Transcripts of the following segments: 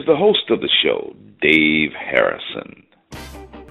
Here's the host of the show, Dave Harrison.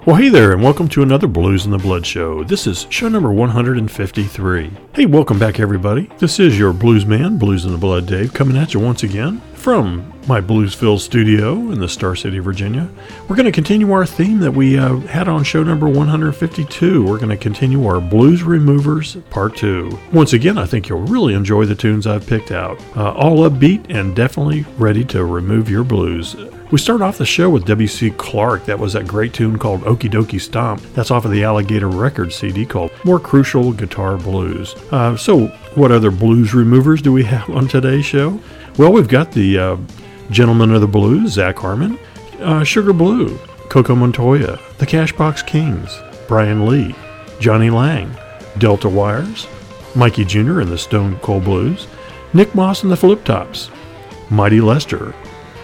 Well, hey there, and welcome to another Blues in the Blood show. This is show number 153. Hey, welcome back, everybody. This is your blues man, Blues in the Blood Dave, coming at you once again from my Bluesville studio in the Star City, Virginia. We're going to continue our theme that we uh, had on show number 152. We're going to continue our Blues Removers Part 2. Once again, I think you'll really enjoy the tunes I've picked out. Uh, all upbeat and definitely ready to remove your blues. We start off the show with W.C. Clark. That was that great tune called Okie Dokie Stomp. That's off of the Alligator Records CD called More Crucial Guitar Blues. Uh, so, what other blues removers do we have on today's show? Well, we've got the uh, Gentleman of the Blues, Zac Harmon, uh, Sugar Blue, Coco Montoya, the Cashbox Kings, Brian Lee, Jonny Lang, Delta Wires, Mikey Jr. and the Stone Cold Blues, Nick Moss and the Flip Tops, Mighty Lester,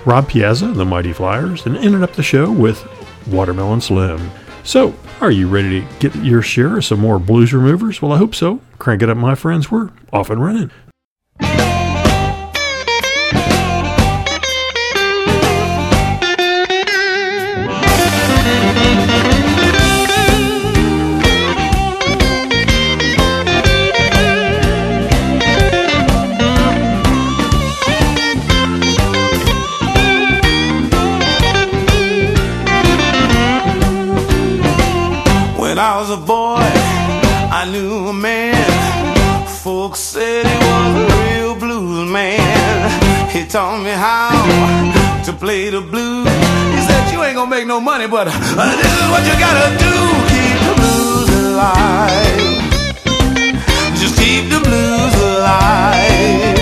Rod Piazza and the Mighty Flyers, and ended up the show with Watermelon Slim. So, are you ready to get your share of some more blues removers? Well, I hope so. Crank it up, my friends. We're off and running. taught me how to play the blues. He said, You ain't gonna make no money, but uh, this is what you gotta do. Keep the blues alive. Just keep the blues alive.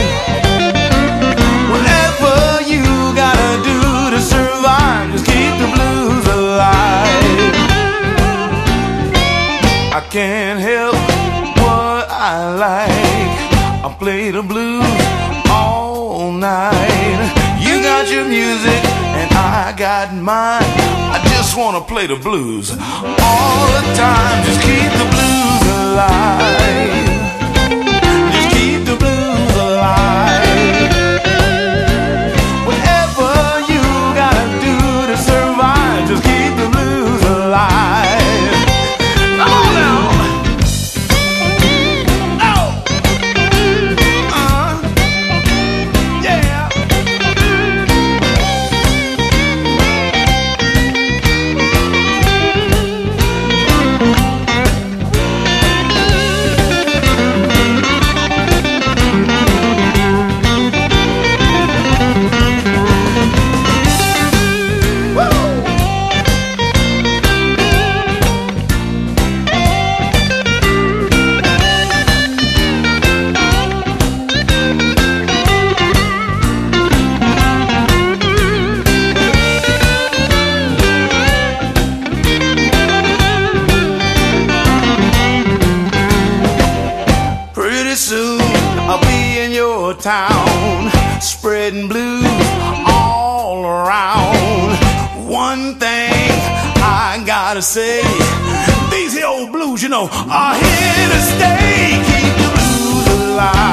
Whatever you gotta do to survive, just keep the blues alive. I can't help what I like. I play the blues. got your music and I got mine. I just wanna play the blues all the time. Just keep the blues alive. say these old blues, you know, are here to stay. Keep the blues alive.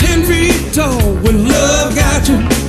Ten feet tall. When love got you.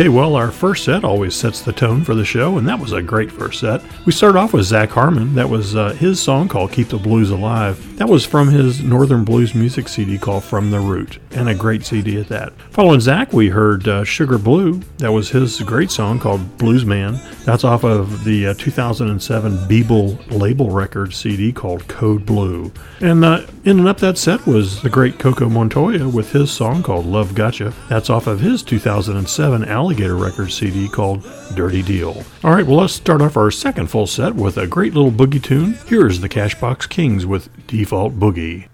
Okay, well, our first set always sets the tone for the show, and that was a great first set. We started off with Zac Harmon. That was uh, his song called Keep the Blues Alive. That was from his Northern Blues music CD called From the Root, and a great CD at that. Following Zac, we heard uh, Sugar Blue. That was his great song called Blues Man. That's off of the uh, 2007 Beeble label record CD called Code Blue. And uh, ending up that set was the great Coco Montoya with his song called Love Gotcha. That's off of his 2007 Alligator record CD called Dirty Deal. All right, well, let's start off our second full set with a great little boogie tune. Here's the Cashbox Kings with Default Boogie.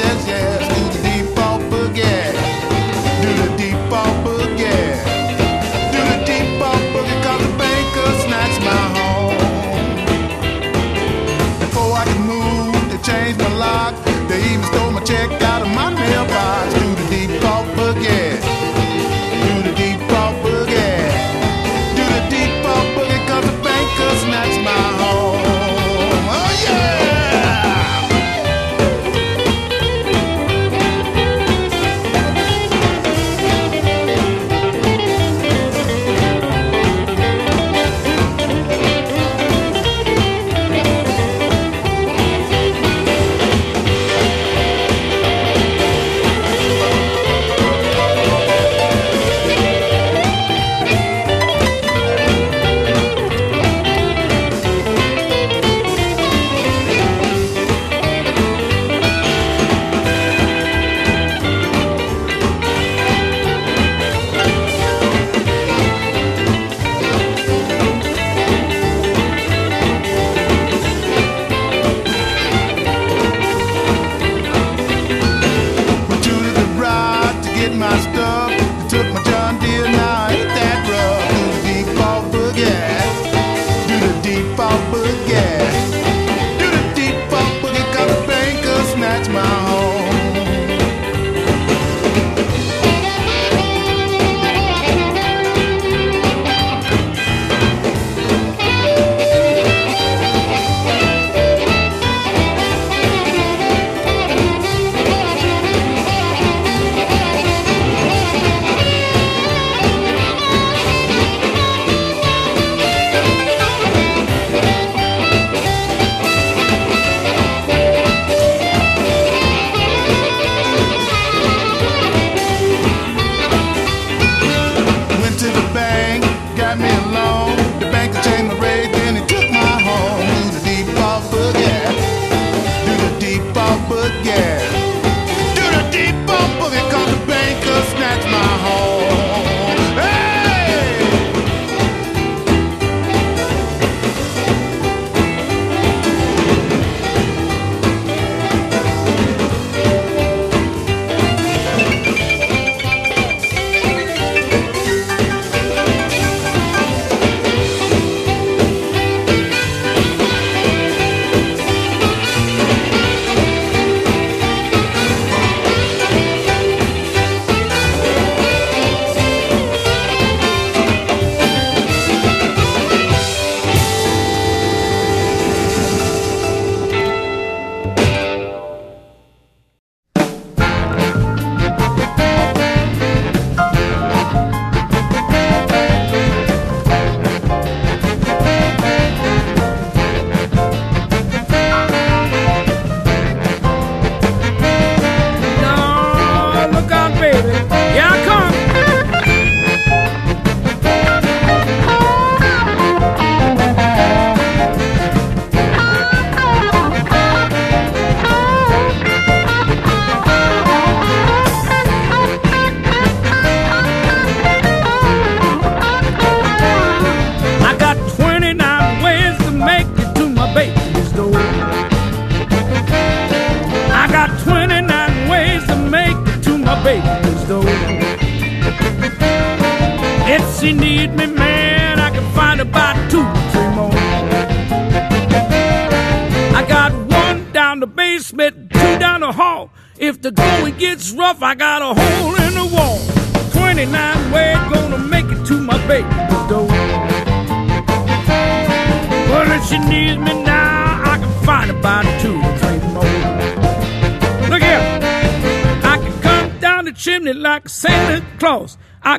Yes, yes,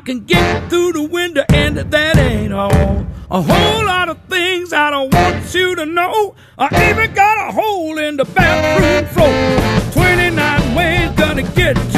can get through the window, and that ain't all. A whole lot of things I don't want you to know. I even got a hole in the bathroom floor. 29 ways gonna get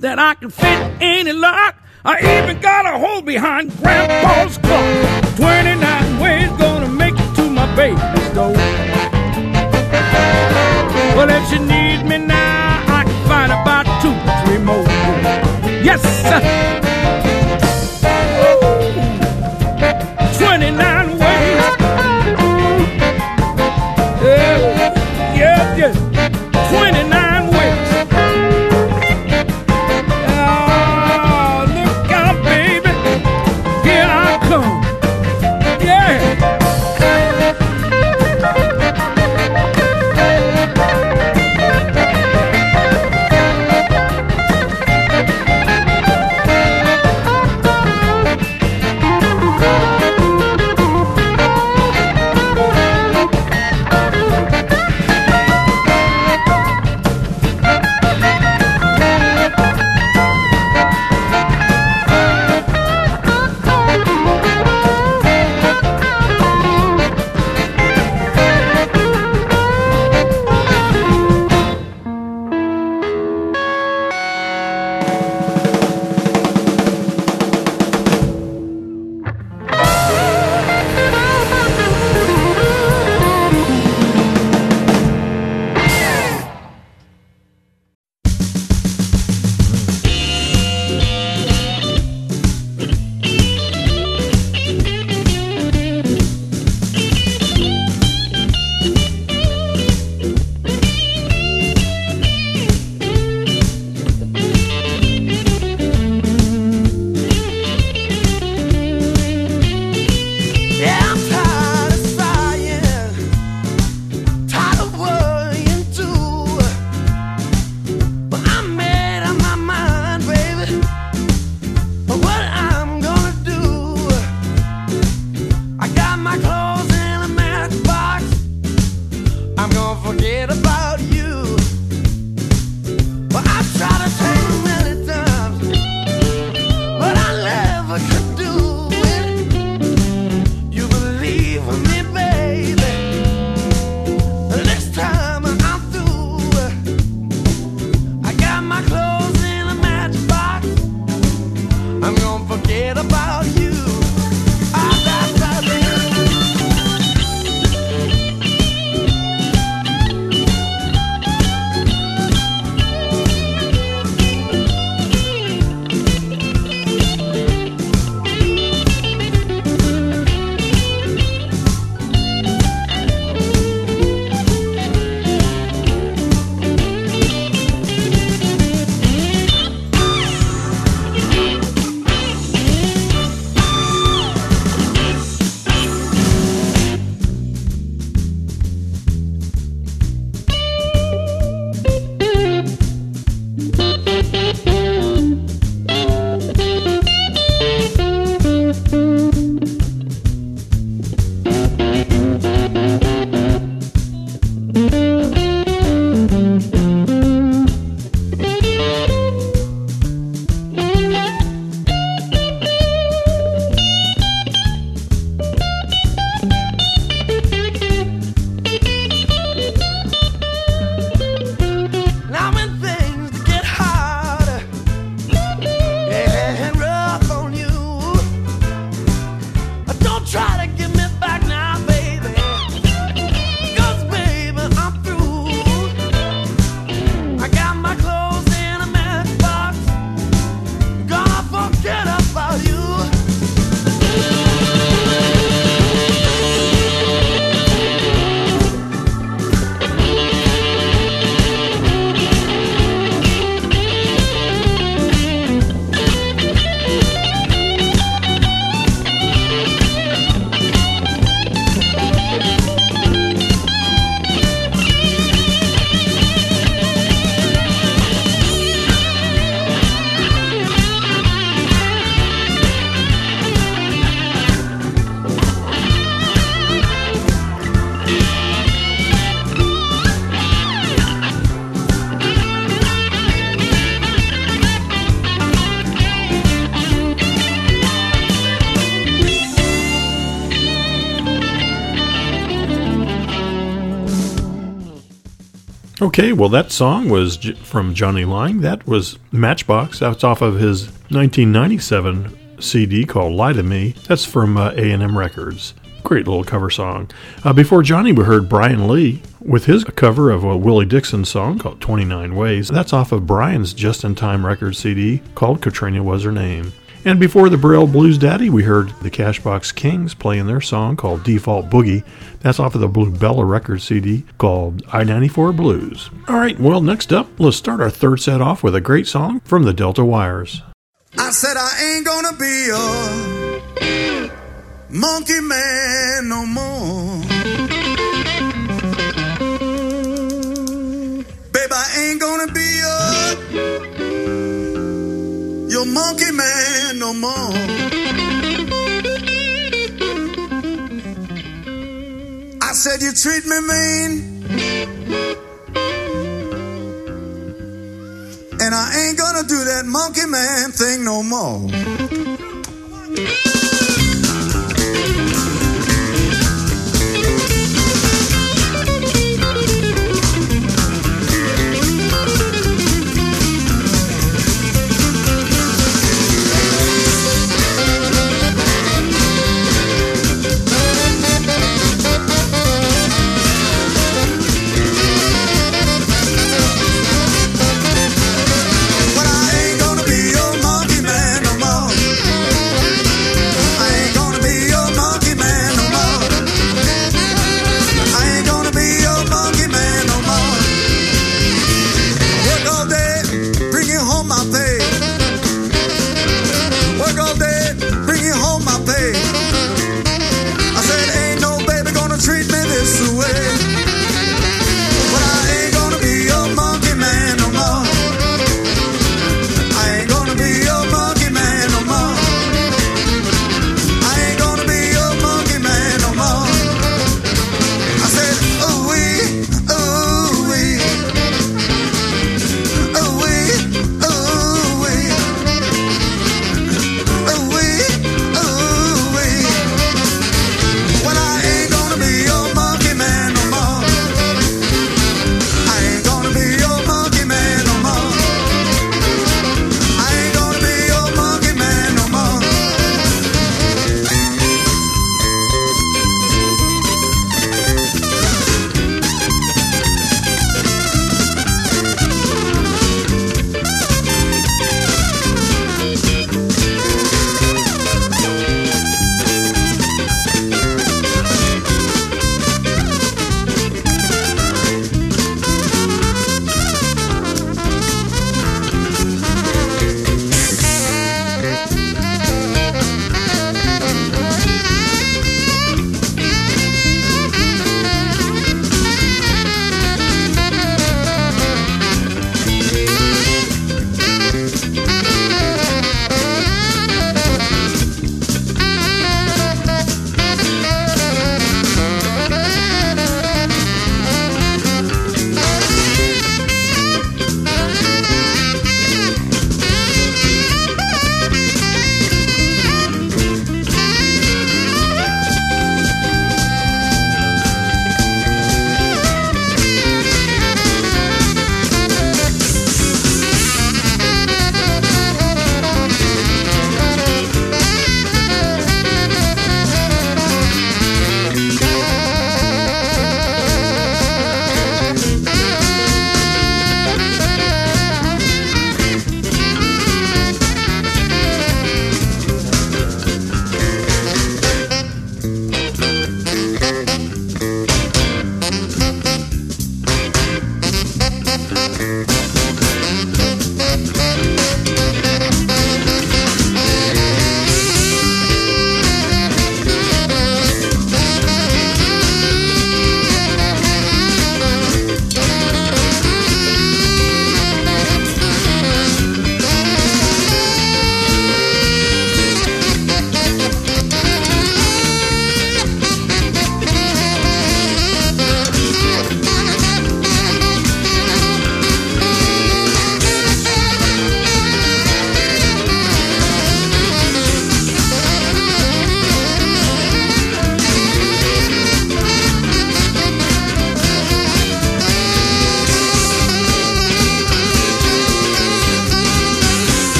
that I can fit Okay, well, that song was J- from Jonny Lang. That was Matchbox. That's off of his 1997 CD called "Lie to Me." That's from uh, A&M Records. Great little cover song. Uh, before Jonny, we heard Brian Lee with his cover of a Willie Dixon song called 29 Ways. That's off of Brian's Just in Time Records CD called Katrina Was Her Name. And before the Braille Blues Daddy, we heard the Cashbox Kings playing their song called Default Boogie. That's off of the Blue Bella Records CD called I 94 Blues. All right, well, next up, let's start our third set off with a great song from the Delta Wires. I said I ain't gonna be a monkey man no more. Babe, I ain't gonna be no more. I said you treat me mean. And I ain't gonna do that monkey man thing no more.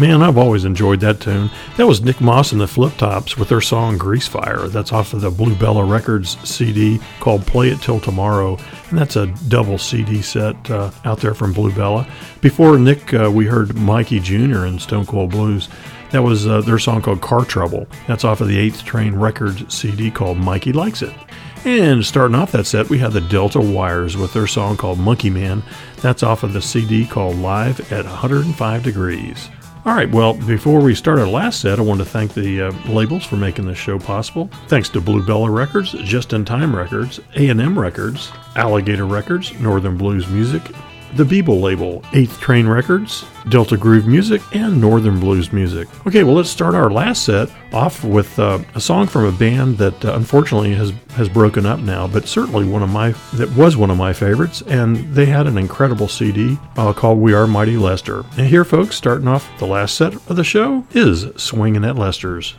Man, I've always enjoyed that tune. That was Nick Moss and the Flip Tops with their song Grease Fire. That's off of the Blue Bella Records CD called Play It Till Tomorrow. And that's a double CD set uh, out there from Blue Bella. Before Nick, uh, we heard Mikey Jr. and Stone Cold Blues. That was uh, their song called Car Trouble. That's off of the 8th Train Records CD called Mikey Likes It. And starting off that set, we had the Delta Wires with their song called Monkey Man. That's off of the CD called Live at 105 Degrees. All right, well, before we start our last set, I want to thank the uh, labels for making this show possible. Thanks to Blue Bella Records, Just in Time Records, A&M Records, Alligator Records, Northern Blues Music, the Beeble label, 8th Train Records, Delta Groove Music, and Northern Blues Music. Okay, well, let's start our last set off with uh, a song from a band that uh, unfortunately has, has broken up now, but certainly one of my, that was one of my favorites, and they had an incredible CD uh, called We Are Mighty Lester. And here, folks, starting off the last set of the show is Swinging at Lester's.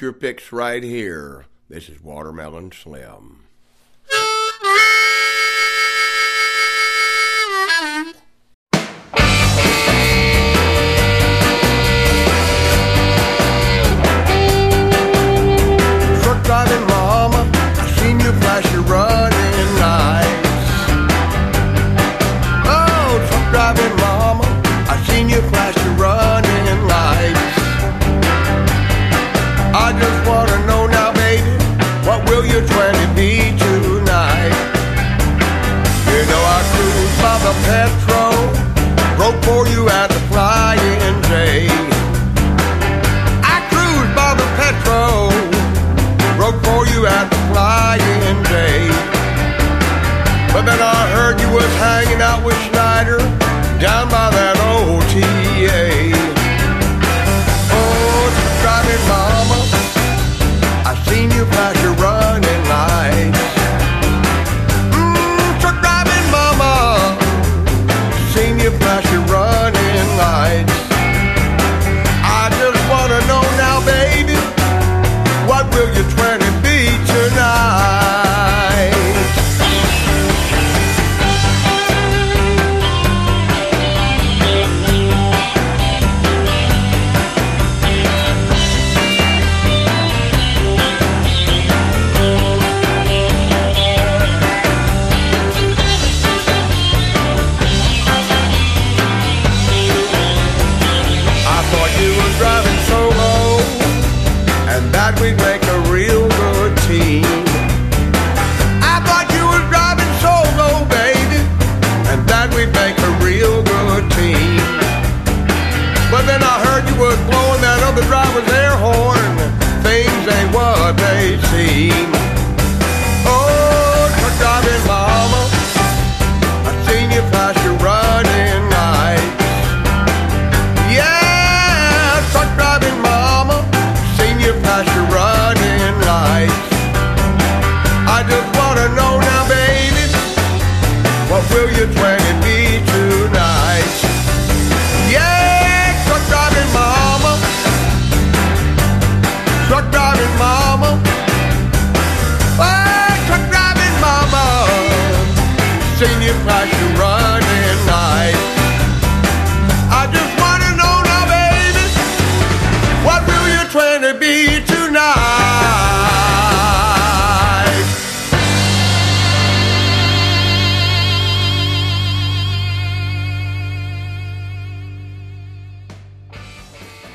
Your picks right here. This is Watermelon Slim.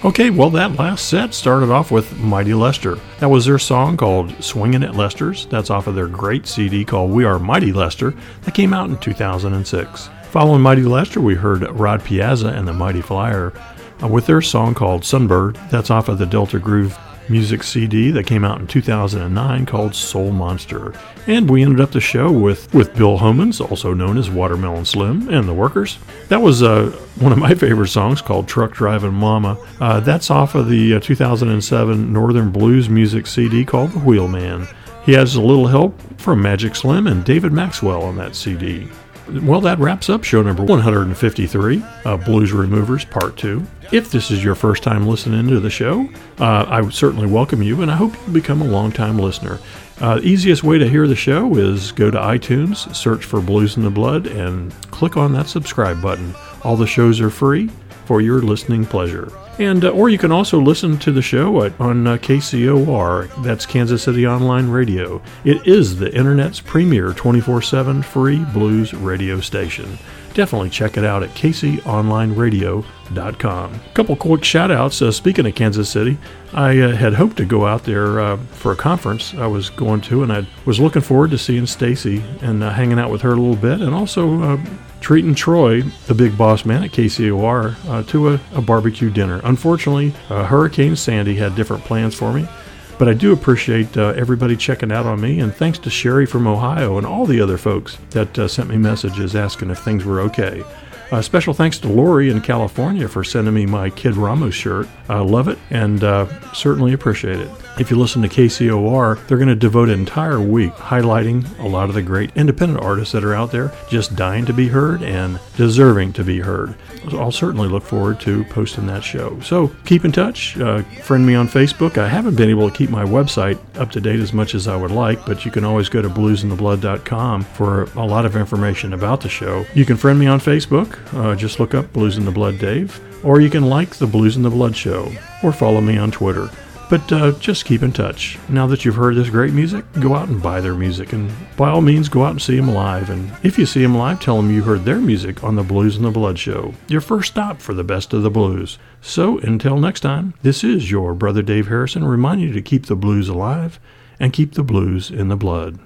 Okay, well, that last set started off with Mighty Lester. That was their song called Swingin' at Lester's. That's off of their great CD called We Are Mighty Lester that came out in 2006. Following Mighty Lester, we heard Rod Piazza and the Mighty Flyer uh, with their song called Sunbird. That's off of the Delta Groove music CD that came out in 2009 called Soul Monster. And we ended up the show with, with Bill Homans, also known as Watermelon Slim, and the Workers. That was uh, one of my favorite songs called Truck Driving Mama. Uh, that's off of the uh, 2007 Northern Blues music CD called The Wheelman. He has a little help from Magic Slim and David Maxwell on that CD. Well, that wraps up show number 153, uh, Blues Removers Part 2. If this is your first time listening to the show, uh, I would certainly welcome you, and I hope you'll become a long-time listener. Uh, easiest way to hear the show is go to iTunes, search for Blues in the Blood, and click on that subscribe button. All the shows are free for your listening pleasure. And uh, or you can also listen to the show at, on uh, KCOR. That's Kansas City Online Radio. It is the internet's premier 24/7 free blues radio station. Definitely check it out at kconlineradio.com. A couple quick shout outs. Uh, speaking of Kansas City, I uh, had hoped to go out there uh, for a conference I was going to, and I was looking forward to seeing Stacy and uh, hanging out with her a little bit, and also uh, treating Troy, the big boss man at KCOR, uh, to a, a barbecue dinner. Unfortunately, uh, Hurricane Sandy had different plans for me, but I do appreciate uh, everybody checking out on me, and thanks to Sherry from Ohio and all the other folks that uh, sent me messages asking if things were okay. Uh, special thanks to Lori in California for sending me my Kid Ramos shirt. I love it and uh, certainly appreciate it. If you listen to KCOR, they're going to devote an entire week highlighting a lot of the great independent artists that are out there just dying to be heard and deserving to be heard. I'll certainly look forward to posting that show. So keep in touch. Uh, friend me on Facebook. I haven't been able to keep my website up to date as much as I would like, but you can always go to bluesintheblood.com for a lot of information about the show. You can friend me on Facebook. Uh, just look up Blues in the Blood Dave. Or you can like the Blues in the Blood show or follow me on Twitter. But uh, just keep in touch. Now that you've heard this great music, go out and buy their music. And by all means, go out and see them live. And if you see them live, tell them you heard their music on the Blues and the Blood Show, your first stop for the best of the blues. So until next time, this is your brother Dave Harrison reminding you to keep the blues alive and keep the blues in the blood.